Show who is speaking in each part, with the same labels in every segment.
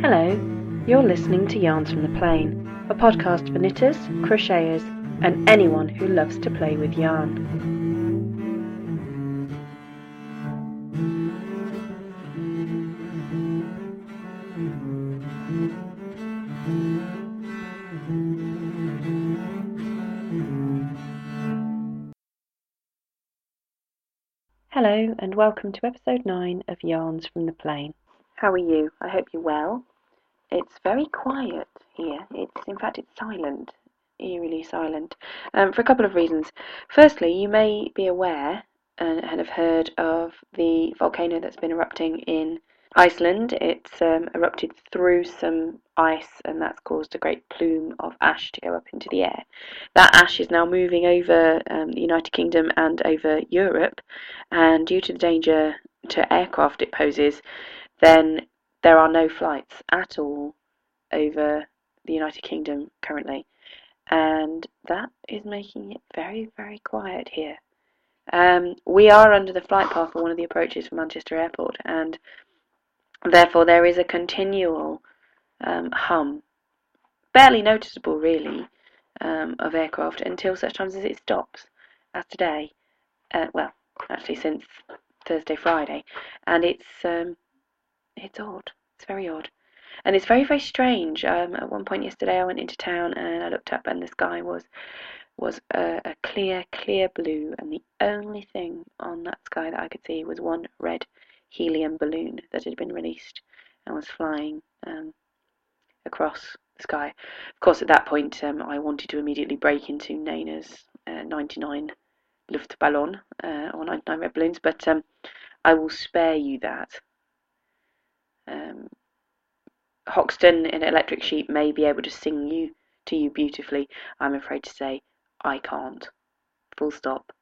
Speaker 1: Hello, you're listening to Yarns from the Plane, a podcast for knitters, crocheters, and anyone who loves to play with yarn. Hello, and welcome to episode 9 of Yarns from the Plane. How are you? I hope you're well. It's very quiet here. It's in fact it's silent, eerily silent, um, for a couple of reasons. Firstly, you may be aware and, and have heard of the volcano that's been erupting in Iceland. It's um, erupted through some ice, and that's caused a great plume of ash to go up into the air. That ash is now moving over um, the United Kingdom and over Europe, and due to the danger to aircraft it poses, then there are no flights at all over the United Kingdom currently, and that is making it very, very quiet here. Um, we are under the flight path for one of the approaches from Manchester Airport, and therefore there is a continual um, hum, barely noticeable really, um, of aircraft until such times as it stops, as today. Uh, well, actually since Thursday, Friday, and it's um, it's odd. It's very odd. And it's very, very strange. Um, at one point yesterday, I went into town and I looked up, and the sky was was a, a, clear, clear blue, and the only thing on that sky that I could see was one red helium balloon that had been released and was flying um, across the sky. Of course, at that point, um, I wanted to immediately break into Nena's uh, 99 Luftballon uh, or 99 red balloons, but um, I will spare you that. Um, Hoxton in Electric Sheep may be able to sing you to you beautifully. I'm afraid to say I can't. Full stop.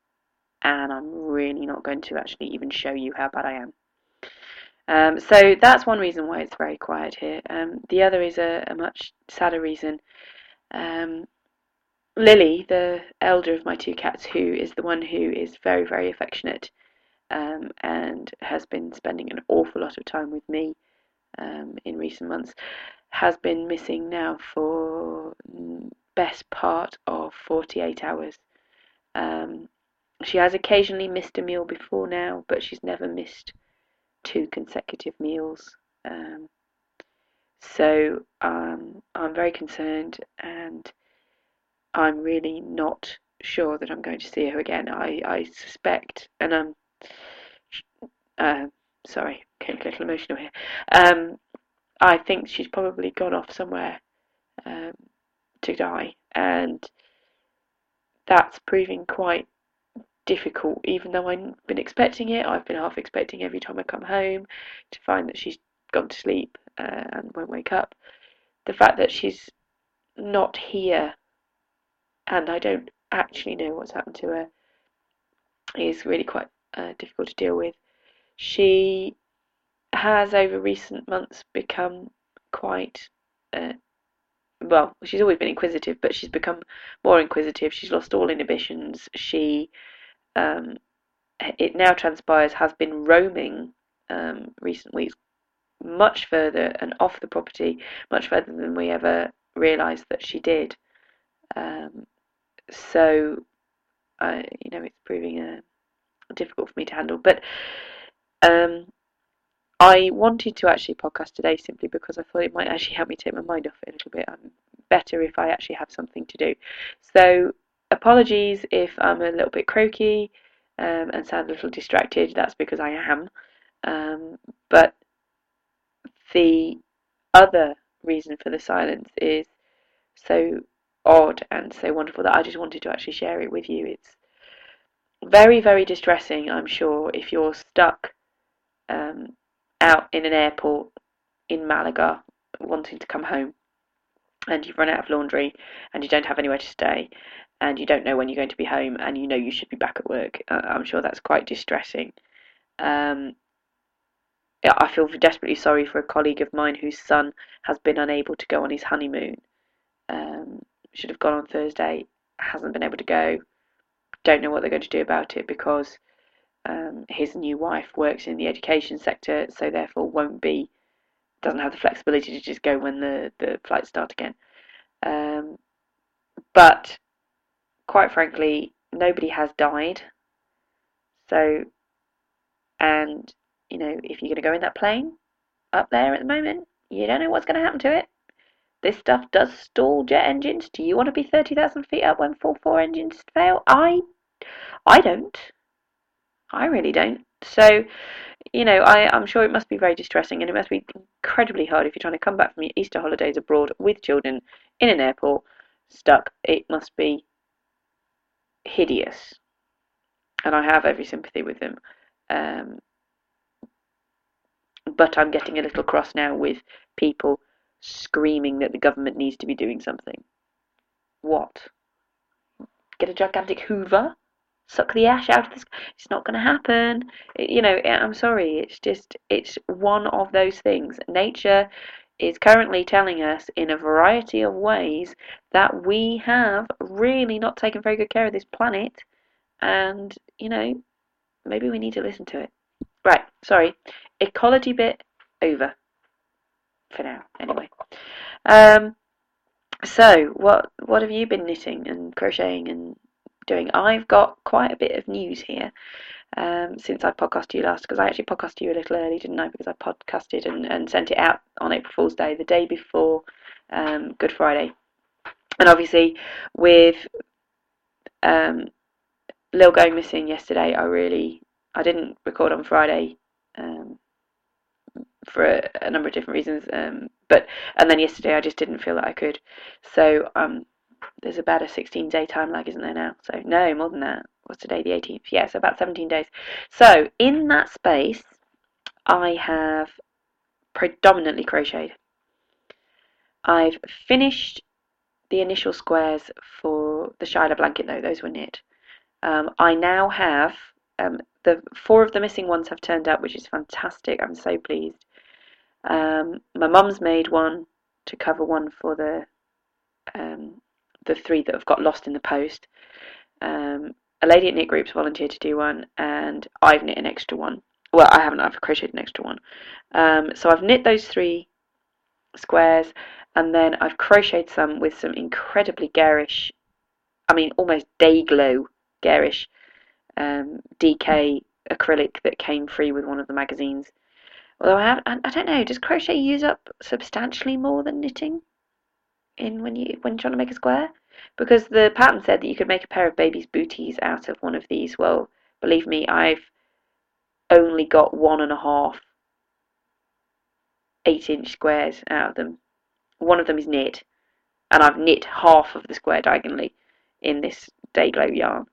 Speaker 1: And I'm really not going to actually even show you how bad I am. Um, so that's one reason why it's very quiet here. Um, the other is a, a much sadder reason. Um, Lily, the elder of my two cats, who is the one who is very, very affectionate um, and has been spending an awful lot of time with me um, in recent months, has been missing now for best part of 48 hours. Um, she has occasionally missed a meal before now, but she's never missed two consecutive meals. Um, so um, I'm very concerned, and I'm really not sure that I'm going to see her again. I, I suspect, and I'm uh, sorry, getting a little emotional here. Um, I think she's probably gone off somewhere um, to die, and that's proving quite difficult. Even though I've been expecting it, I've been half expecting every time I come home to find that she's gone to sleep uh, and won't wake up. The fact that she's not here and I don't actually know what's happened to her is really quite uh, difficult to deal with. She has, over recent months, become quite. Uh, well, she's always been inquisitive, but she's become more inquisitive. She's lost all inhibitions. She, um, it now transpires, has been roaming um, recent weeks much further and off the property, much further than we ever realised that she did. Um, so, uh, you know, it's proving uh, difficult for me to handle. But um, I wanted to actually podcast today simply because I thought it might actually help me take my mind off it a little bit. I'm better if I actually have something to do. So apologies if I'm a little bit croaky um, and sound a little distracted. That's because I am. Um, but the other reason for the silence is so odd and so wonderful that I just wanted to actually share it with you. It's very, very distressing, I'm sure, if you're stuck um, out in an airport in Malaga wanting to come home and you've run out of laundry and you don't have anywhere to stay and you don't know when you're going to be home and you know you should be back at work. Uh, I'm sure that's quite distressing. Um, I feel desperately sorry for a colleague of mine whose son has been unable to go on his honeymoon. Um, should have gone on Thursday, hasn't been able to go. Don't know what they're going to do about it because um, his new wife works in the education sector, so therefore won't be doesn't have the flexibility to just go when the, the flights start again. Um, but quite frankly, nobody has died. So, and you know, if you're going to go in that plane up there at the moment, you don't know what's going to happen to it. This stuff does stall jet engines. Do you want to be 30,000 feet up when 4-4 engines fail? I, I don't. I really don't. So, you know, I, I'm sure it must be very distressing and it must be incredibly hard if you're trying to come back from your Easter holidays abroad with children in an airport stuck. It must be hideous. And I have every sympathy with them. Um, but I'm getting a little cross now with people screaming that the government needs to be doing something. What? Get a gigantic Hoover? Suck the ash out of this? It's not going to happen. You know, I'm sorry. It's just, it's one of those things. Nature is currently telling us in a variety of ways that we have really not taken very good care of this planet. And, you know, maybe we need to listen to it. Right, sorry. Ecology bit over for now, anyway. Um, so, what what have you been knitting and crocheting and doing? I've got quite a bit of news here um, since I podcasted you last, because I actually podcasted you a little early, didn't I? Because I podcasted and, and sent it out on April Fool's Day, the day before um, Good Friday. And obviously, with um, Lil going missing yesterday, I really I didn't record on Friday um, for a, a, number of different reasons. Um, but and then yesterday I just didn't feel that I could. So um, there's about a 16 day time lag, isn't there now? So no, more than that. What's today? The 18th. Yeah, so about 17 days. So in that space, I have predominantly crocheted. I've finished the initial squares for the Shyla blanket though, those were knit. Um, I now have um, the four of the missing ones have turned up, which is fantastic. I'm so pleased. Um, my mum's made one to cover one for the um, the three that have got lost in the post. Um, a lady at Knit Groups volunteered to do one, and I've knit an extra one. Well, I haven't. I've crocheted an extra one. Um, so I've knit those three squares, and then I've crocheted some with some incredibly garish, I mean, almost day glow garish um, DK acrylic that came free with one of the magazines. Although I, have, I don't know, does crochet use up substantially more than knitting in when you when you're trying to make a square? Because the pattern said that you could make a pair of baby's booties out of one of these. Well, believe me, I've only got one and a half eight inch squares out of them. One of them is knit, and I've knit half of the square diagonally in this day glow yarn.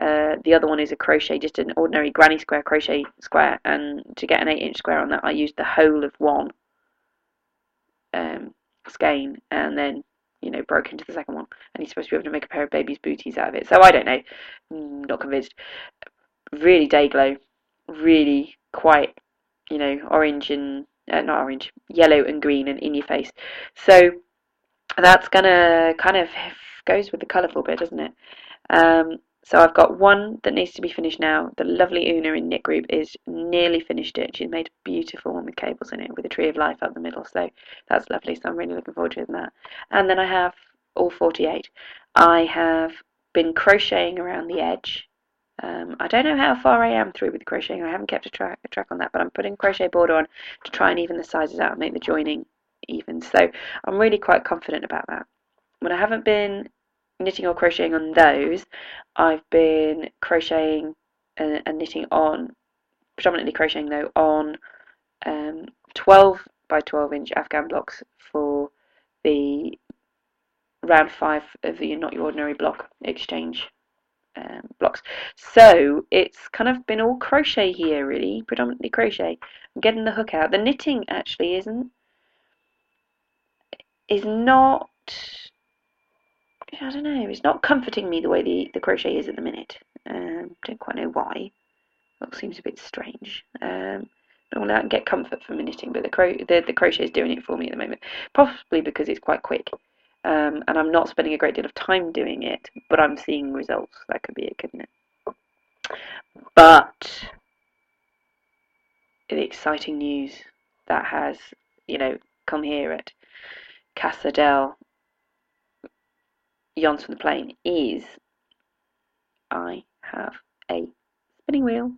Speaker 1: Uh, the other one is a crochet, just an ordinary granny square crochet square, and to get an 8 inch square on that, I used the whole of one um, skein and then, you know, broke into the second one. And you're supposed to be able to make a pair of baby's booties out of it. So I don't know, mm, not convinced. Really day glow, really quite, you know, orange and uh, not orange, yellow and green and in your face. So that's gonna kind of goes with the colourful bit, doesn't it? Um, so I've got one that needs to be finished now. The lovely Una in Knit Group is nearly finished it. She's made a beautiful one with cables in it with a tree of life up the middle. So that's lovely. So I'm really looking forward to doing that. And then I have all 48. I have been crocheting around the edge. Um, I don't know how far I am through with the crocheting. I haven't kept a track, a track on that, but I'm putting crochet border on to try and even the sizes out and make the joining even. So I'm really quite confident about that. When I haven't been knitting or crocheting on those, I've been crocheting and, and knitting on, predominantly crocheting though, on um, 12 by 12 inch Afghan blocks for the round 5 of the Not Your Ordinary block exchange um, blocks. So it's kind of been all crochet here really, predominantly crochet. I'm getting the hook out. The knitting actually isn't, is not I don't know. It's not comforting me the way the, the crochet is at the minute. Um, don't quite know why. That seems a bit strange. Um, normally I can get comfort from knitting, but the, cro- the, the crochet is doing it for me at the moment. Possibly because it's quite quick. Um, and I'm not spending a great deal of time doing it, but I'm seeing results. That could be it, couldn't it? But the exciting news that has you know, come here at Casa del Yarns from the plane is I have a spinning wheel.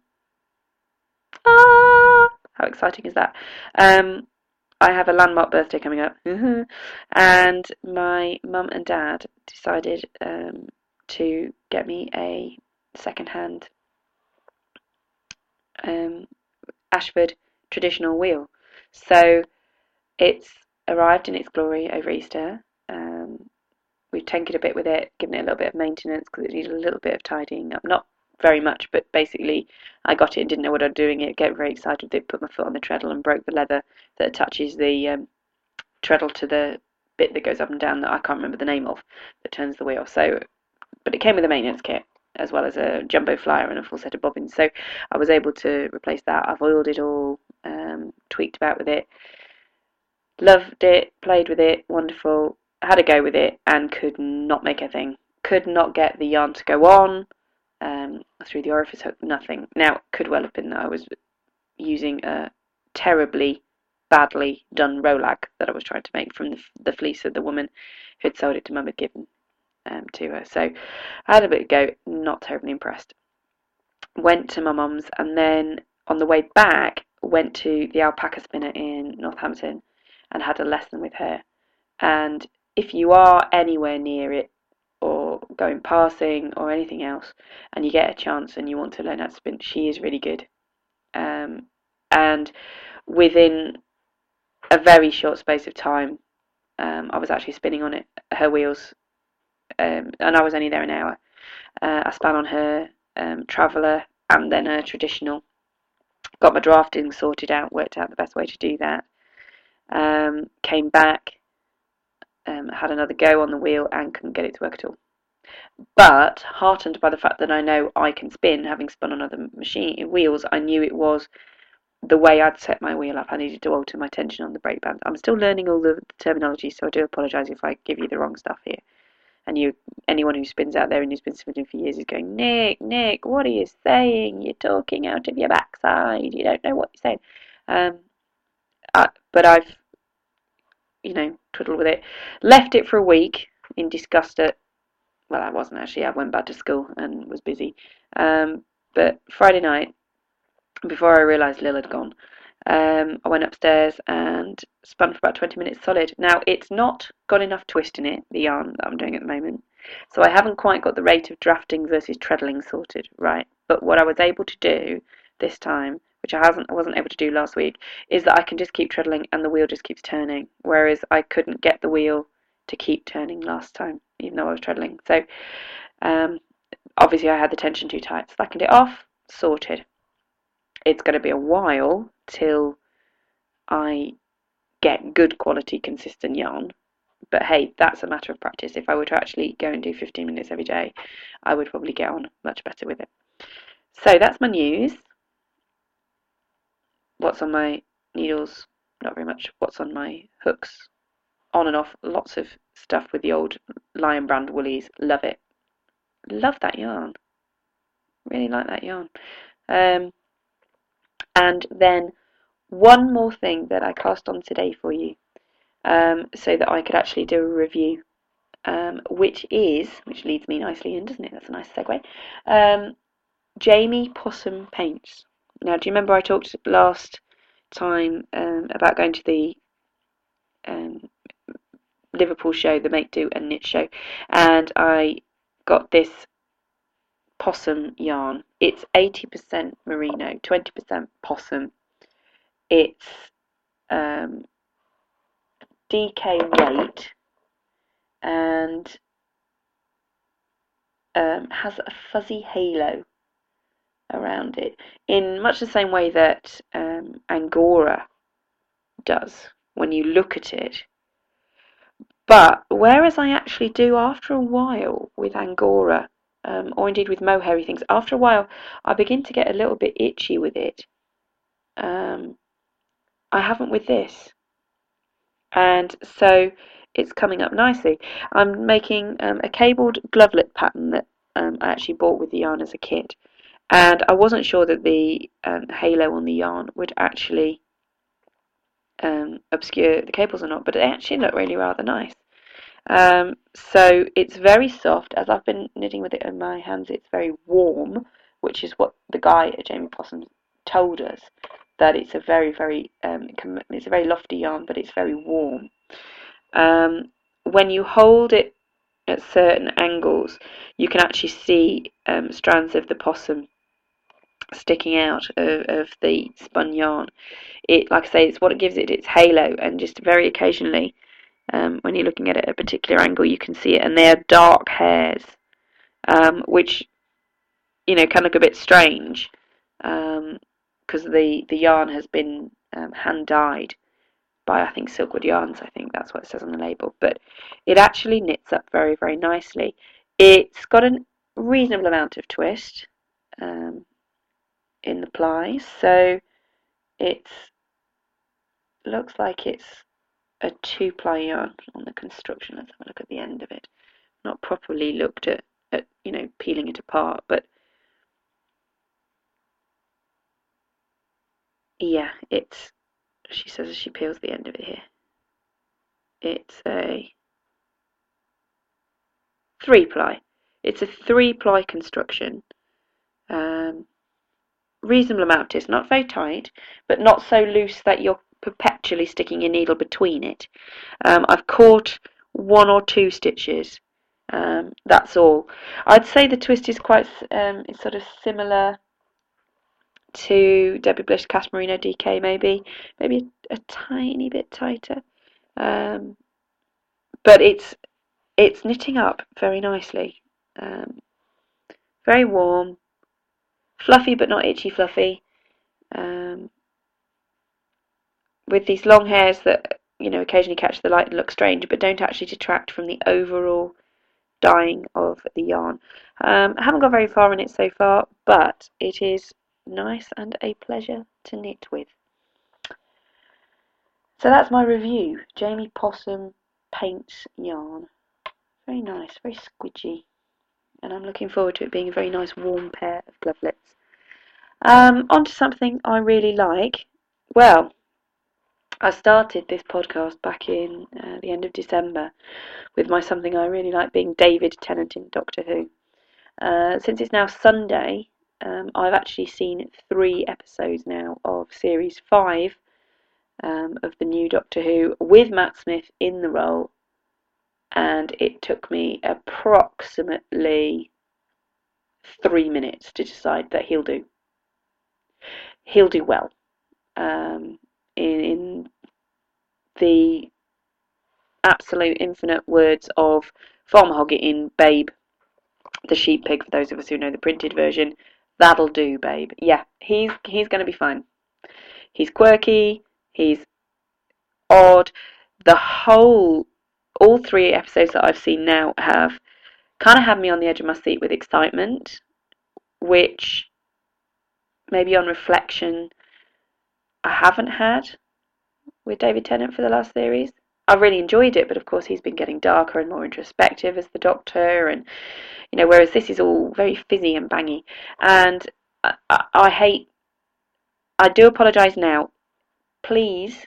Speaker 1: Ah! How exciting is that? Um, I have a landmark birthday coming up, and my mum and dad decided um, to get me a second-hand um, Ashford traditional wheel. So it's arrived in its glory over Easter. Um, we've tinkered a bit with it, given it a little bit of maintenance because it needed a little bit of tidying up. Not very much, but basically I got it and didn't know what I was doing it, get very excited put my foot on the treadle and broke the leather that attaches the um, treadle to the bit that goes up and down that I can't remember the name of that turns the wheel. So, but it came with a maintenance kit as well as a jumbo flyer and a full set of bobbins. So I was able to replace that. I've oiled it all, um, tweaked about with it, loved it, played with it, wonderful. Had a go with it and could not make a thing. Could not get the yarn to go on um, through the orifice hook. Nothing. Now could well have been that I was using a terribly badly done rolag that I was trying to make from the, the fleece of the woman who'd sold it to mum had given um, to her. So I had a bit of go, not terribly impressed. Went to my mum's and then on the way back went to the alpaca spinner in Northampton and had a lesson with her. And if you are anywhere near it or going passing or anything else and you get a chance and you want to learn how to spin, she is really good. Um, and within a very short space of time, um, I was actually spinning on it, her wheels um, and I was only there an hour. Uh, I span on her um, traveller and then a traditional. Got my drafting sorted out, worked out the best way to do that. Um, came back, um, had another go on the wheel and couldn't get it to work at all. But heartened by the fact that I know I can spin, having spun on other machine wheels, I knew it was the way I'd set my wheel up. I needed to alter my tension on the brake band. I'm still learning all the terminology, so I do apologise if I give you the wrong stuff here and you anyone who spins out there and who's been spinning for years is going, Nick, Nick, what are you saying? You're talking out of your backside. You don't know what you're saying. Um, I, but I've, you know, twiddled with it. Left it for a week in disgust at. Well, I wasn't actually. I went back to school and was busy. Um, but Friday night, before I realised Lil had gone, um, I went upstairs and spun for about 20 minutes solid. Now, it's not got enough twist in it, the yarn that I'm doing at the moment, so I haven't quite got the rate of drafting versus treadling sorted right. But what I was able to do this time, which I hasn't, wasn't able to do last week, is that I can just keep treadling and the wheel just keeps turning, whereas I couldn't get the wheel to keep turning last time, even though I was treadling. So, um, obviously I had the tension too tight, slackened it off, sorted. It's going to be a while till I get good quality consistent yarn. But hey, that's a matter of practice. If I were to actually go and do 15 minutes every day, I would probably get on much better with it. So that's my news. What's on my needles? Not very much. What's on my hooks? On and off, lots of stuff with the old Lion Brand Wool-Ease. Love it. Love that yarn. Really like that yarn. Um, and then one more thing that I cast on today for you um, so that I could actually do a review um, which is, which leads me nicely in, doesn't it? That's a nice segue. Um, Jamie Possum Paints. Now, do you remember I talked last time um, about going to the um, Liverpool show, the Make Do and Knit show, and I got this possum yarn. It's 80% merino, 20% possum. It's um, DK weight and um, has a fuzzy halo around it in much the same way that um, Angora does when you look at it. But whereas I actually do after a while with Angora, um, or indeed with mohairy things, after a while I begin to get a little bit itchy with it. Um, I haven't with this. And so it's coming up nicely. I'm making um, a cabled glovelet pattern that um, I actually bought with the yarn as a kit. And I wasn't sure that the um, halo on the yarn would actually um, obscure the cables or not, but they actually look really rather nice. Um, so it's very soft. As I've been knitting with it in my hands, it's very warm, which is what the guy at Jamie Possum told us that it's a very, very, um, it's a very lofty yarn, but it's very warm. Um, when you hold it at certain angles, you can actually see um, strands of the possum sticking out of, of the spun yarn. It, like I say, it's what it gives it its halo, and just very occasionally, um, when you're looking at it at a particular angle, you can see it, and they're dark hairs, um, which you know can look a bit strange because um, the the yarn has been um, hand dyed by I think Silkwood Yarns. I think that's what it says on the label, but it actually knits up very very nicely. It's got a reasonable amount of twist. Um, in the plies. So it looks like it's a two ply yarn on the construction. Let's have a look at the end of it. Not properly looked at, at you know, peeling it apart, but yeah, it's, she says as she peels the end of it here, it's a three ply. It's a three ply construction. Um, reasonable amount is not very tight, but not so loose that you're perpetually sticking your needle between it. Um, I've caught one or two stitches. Um, that's all. I'd say the twist is quite um, it's sort of similar to Debbie Bliss Cashmerino DK maybe, maybe a, a tiny bit tighter. Um, but it's it's knitting up very nicely. Um, very warm, fluffy but not itchy fluffy. Um, with these long hairs that you know occasionally catch the light and look strange, but don't actually detract from the overall dyeing of the yarn. Um, I haven't got very far in it so far, but it is nice and a pleasure to knit with. So that's my review. Jamie Possum paints yarn. Very nice, very squidgy. And I'm looking forward to it being a very nice warm pair of glovelets. Um, on to something I really like. Well, I started this podcast back in uh, the end of December with my something I really like being David Tennant in Doctor Who. Uh, since it's now Sunday, um, I've actually seen three episodes now of series five um, of the new Doctor Who with Matt Smith in the role, and it took me approximately three minutes to decide that he'll do he'll do well. Um, in, in the absolute infinite words of Farmer Hoggett in Babe, the sheep pig, for those of us who know the printed version, that'll do, babe. Yeah, he's he's going to be fine. He's quirky, he's odd. The whole, all three episodes that I've seen now have kind of had me on the edge of my seat with excitement, which maybe on reflection, I haven't had with David Tennant for the last series. I've really enjoyed it, but of course he's been getting darker and more introspective as the Doctor, and you know, whereas this is all very fizzy and bangy, and I, I, I hate. I do apologise now. Please,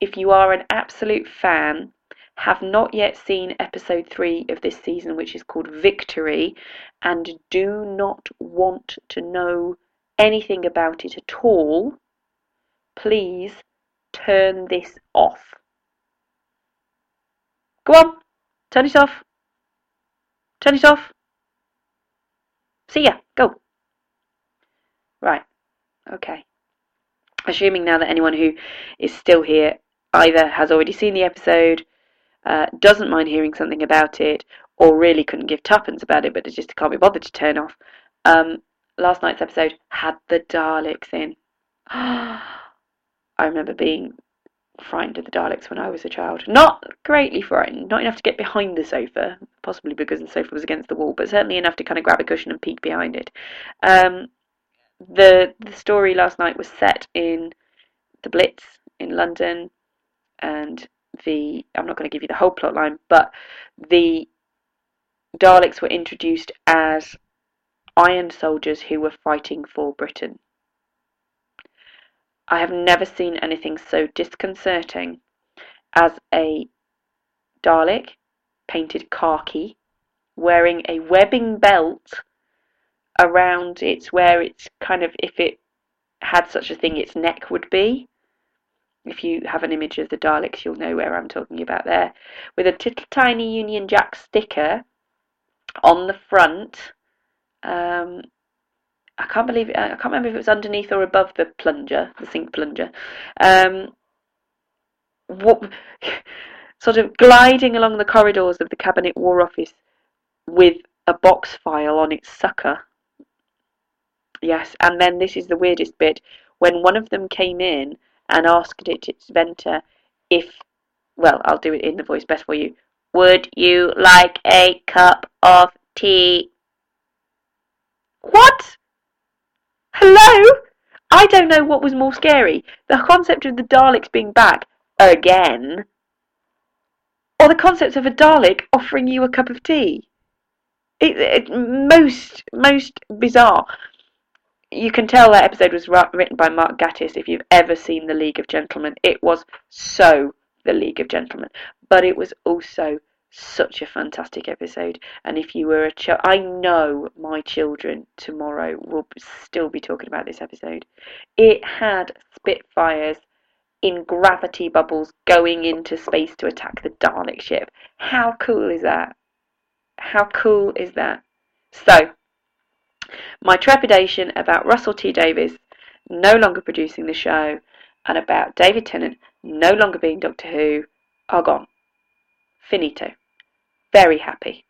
Speaker 1: if you are an absolute fan, have not yet seen episode three of this season, which is called Victory, and do not want to know anything about it at all, please turn this off. Go on, turn it off. Turn it off. See ya, go. Right, okay. Assuming now that anyone who is still here either has already seen the episode, uh, doesn't mind hearing something about it, or really couldn't give tuppence about it, but it just can't be bothered to turn off, um, last night's episode had the Daleks in. I remember being frightened of the Daleks when I was a child. Not greatly frightened, not enough to get behind the sofa, possibly because the sofa was against the wall, but certainly enough to kind of grab a cushion and peek behind it. Um, the the story last night was set in the Blitz in London, and the I'm not going to give you the whole plot line, but the Daleks were introduced as Iron soldiers who were fighting for Britain. I have never seen anything so disconcerting as a Dalek painted khaki wearing a webbing belt around it where it's kind of if it had such a thing its neck would be if you have an image of the Daleks you'll know where I'm talking about there with a little tiny Union Jack sticker on the front um, I can't believe I can't remember if it was underneath or above the plunger the sink plunger um, what sort of gliding along the corridors of the Cabinet War Office with a box file on its sucker. Yes, and then this is the weirdest bit when one of them came in and asked it, its venter, if, well, I'll do it in the voice best for you. Would you like a cup of tea? What? Hello? I don't know what was more scary the concept of the Daleks being back again, or the concept of a Dalek offering you a cup of tea. It, it, most most bizarre. You can tell that episode was written by Mark Gatiss. If you've ever seen The League of Gentlemen, it was so The League of Gentlemen, but it was also such a fantastic episode. And if you were a child, I know my children tomorrow will still be talking about this episode. It had Spitfires in gravity bubbles going into space to attack the Dalek ship. How cool is that? How cool is that? So, my trepidation about Russell T Davies no longer producing the show and about David Tennant no longer being Doctor Who are gone. Finito. Very happy.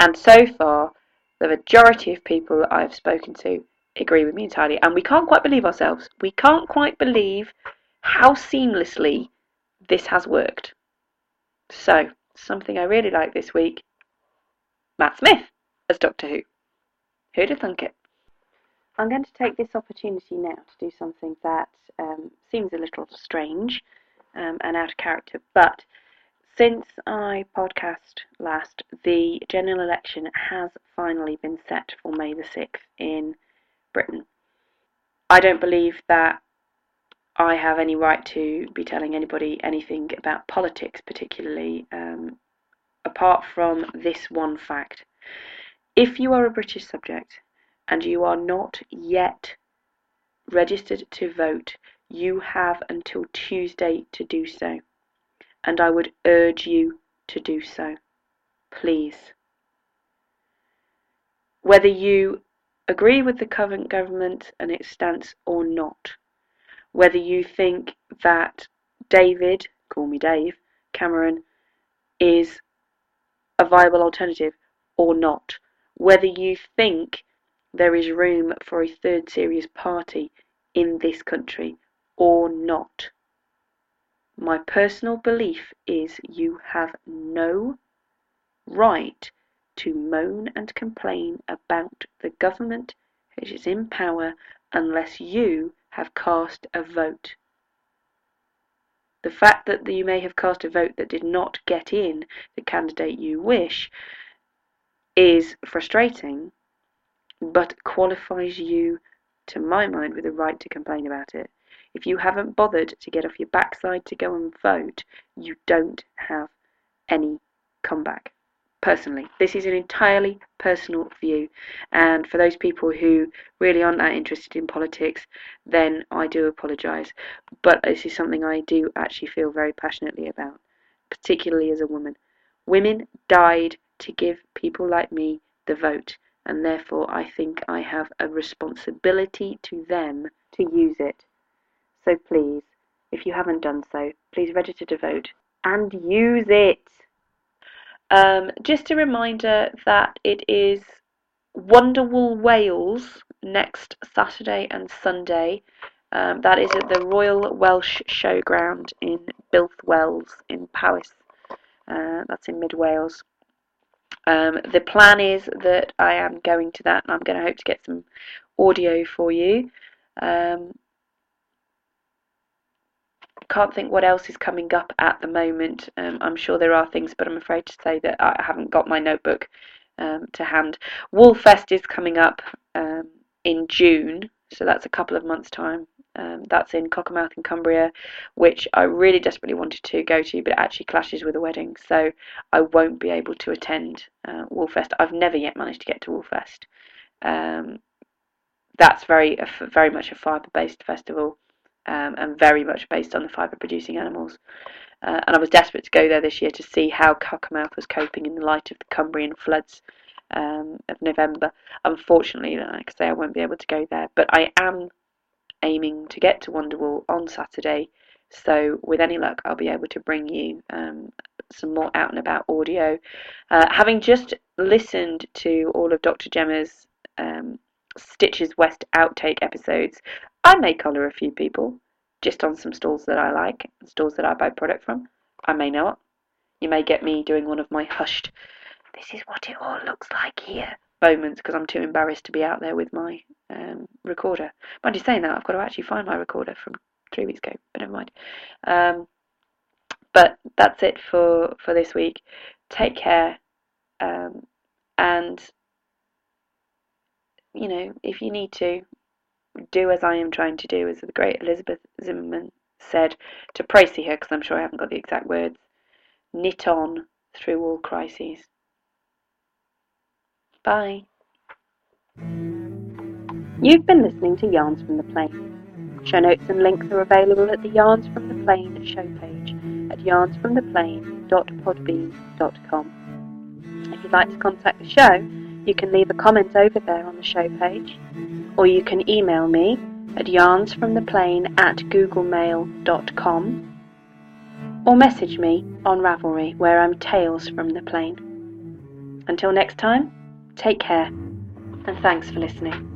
Speaker 1: And so far, the majority of people that I've spoken to agree with me entirely. And we can't quite believe ourselves. We can't quite believe how seamlessly this has worked. So, something I really like this week Matt Smith as Doctor Who. Who'd have thunk it? I'm going to take this opportunity now to do something that um, seems a little strange um, and out of character, but since I podcast last, the general election has finally been set for May the 6th in Britain. I don't believe that I have any right to be telling anybody anything about politics, particularly, um, apart from this one fact. If you are a British subject and you are not yet registered to vote, you have until Tuesday to do so. And I would urge you to do so. Please. Whether you agree with the current government and its stance or not, whether you think that David, call me Dave, Cameron, is a viable alternative or not, whether you think there is room for a third serious party in this country or not. My personal belief is you have no right to moan and complain about the government which is in power unless you have cast a vote. The fact that you may have cast a vote that did not get in the candidate you wish is frustrating, but qualifies you, to my mind, with a right to complain about it. If you haven't bothered to get off your backside to go and vote, you don't have any comeback personally. This is an entirely personal view, and for those people who really aren't that interested in politics, then I do apologise. But this is something I do actually feel very passionately about, particularly as a woman. Women died to give people like me the vote, and therefore I think I have a responsibility to them to use it. So please, if you haven't done so, please register to vote and use it. Um, just a reminder that it is Wonderwool Wales next Saturday and Sunday. Um, that is at the Royal Welsh Showground in Builth Wells in Powys. Uh, that's in mid Wales. Um, the plan is that I am going to that and I'm going to hope to get some audio for you. Um, can't think what else is coming up at the moment. Um, I'm sure there are things, but I'm afraid to say that I haven't got my notebook um, to hand. Woolfest is coming up um, in June, so that's a couple of months' time. Um, that's in Cockermouth in Cumbria, which I really desperately wanted to go to, but it actually clashes with a wedding, so I won't be able to attend uh, Woolfest. I've never yet managed to get to Woolfest. Um, that's very very much a fibre-based festival, um, and very much based on the fibre-producing animals. Uh, and I was desperate to go there this year to see how Cockermouth was coping in the light of the Cumbrian floods um, of November. Unfortunately, like I say, I won't be able to go there, but I am aiming to get to Wonderwool on Saturday. So, with any luck, I'll be able to bring you um, some more out and about audio. Uh, having just listened to all of Dr. Gemma's um, Stitches West outtake episodes, I may collar a few people just on some stalls that I like, stalls that I buy product from. I may not. You may get me doing one of my hushed, this is what it all looks like here moments because I'm too embarrassed to be out there with my um, recorder. Mind you saying that, I've got to actually find my recorder from three weeks ago, but never mind. Um, but that's it for, for this week. Take care. Um, and, you know, if you need to, do as I am trying to do, as the great Elizabeth Zimmermann said to Pracy her, because I'm sure I haven't got the exact words, knit on through all crises. Bye. You've been listening to Yarns from the Plane. Show notes and links are available at the Yarns from the Plane show page at yarnsfromtheplane.podbean.com. If you'd like to contact the show, you can leave a comment over there on the show page, or you can email me at yarnsfromtheplane at googlemail.com or message me on Ravelry where I'm Tales from the Plane. Until next time, Take care, and thanks for listening.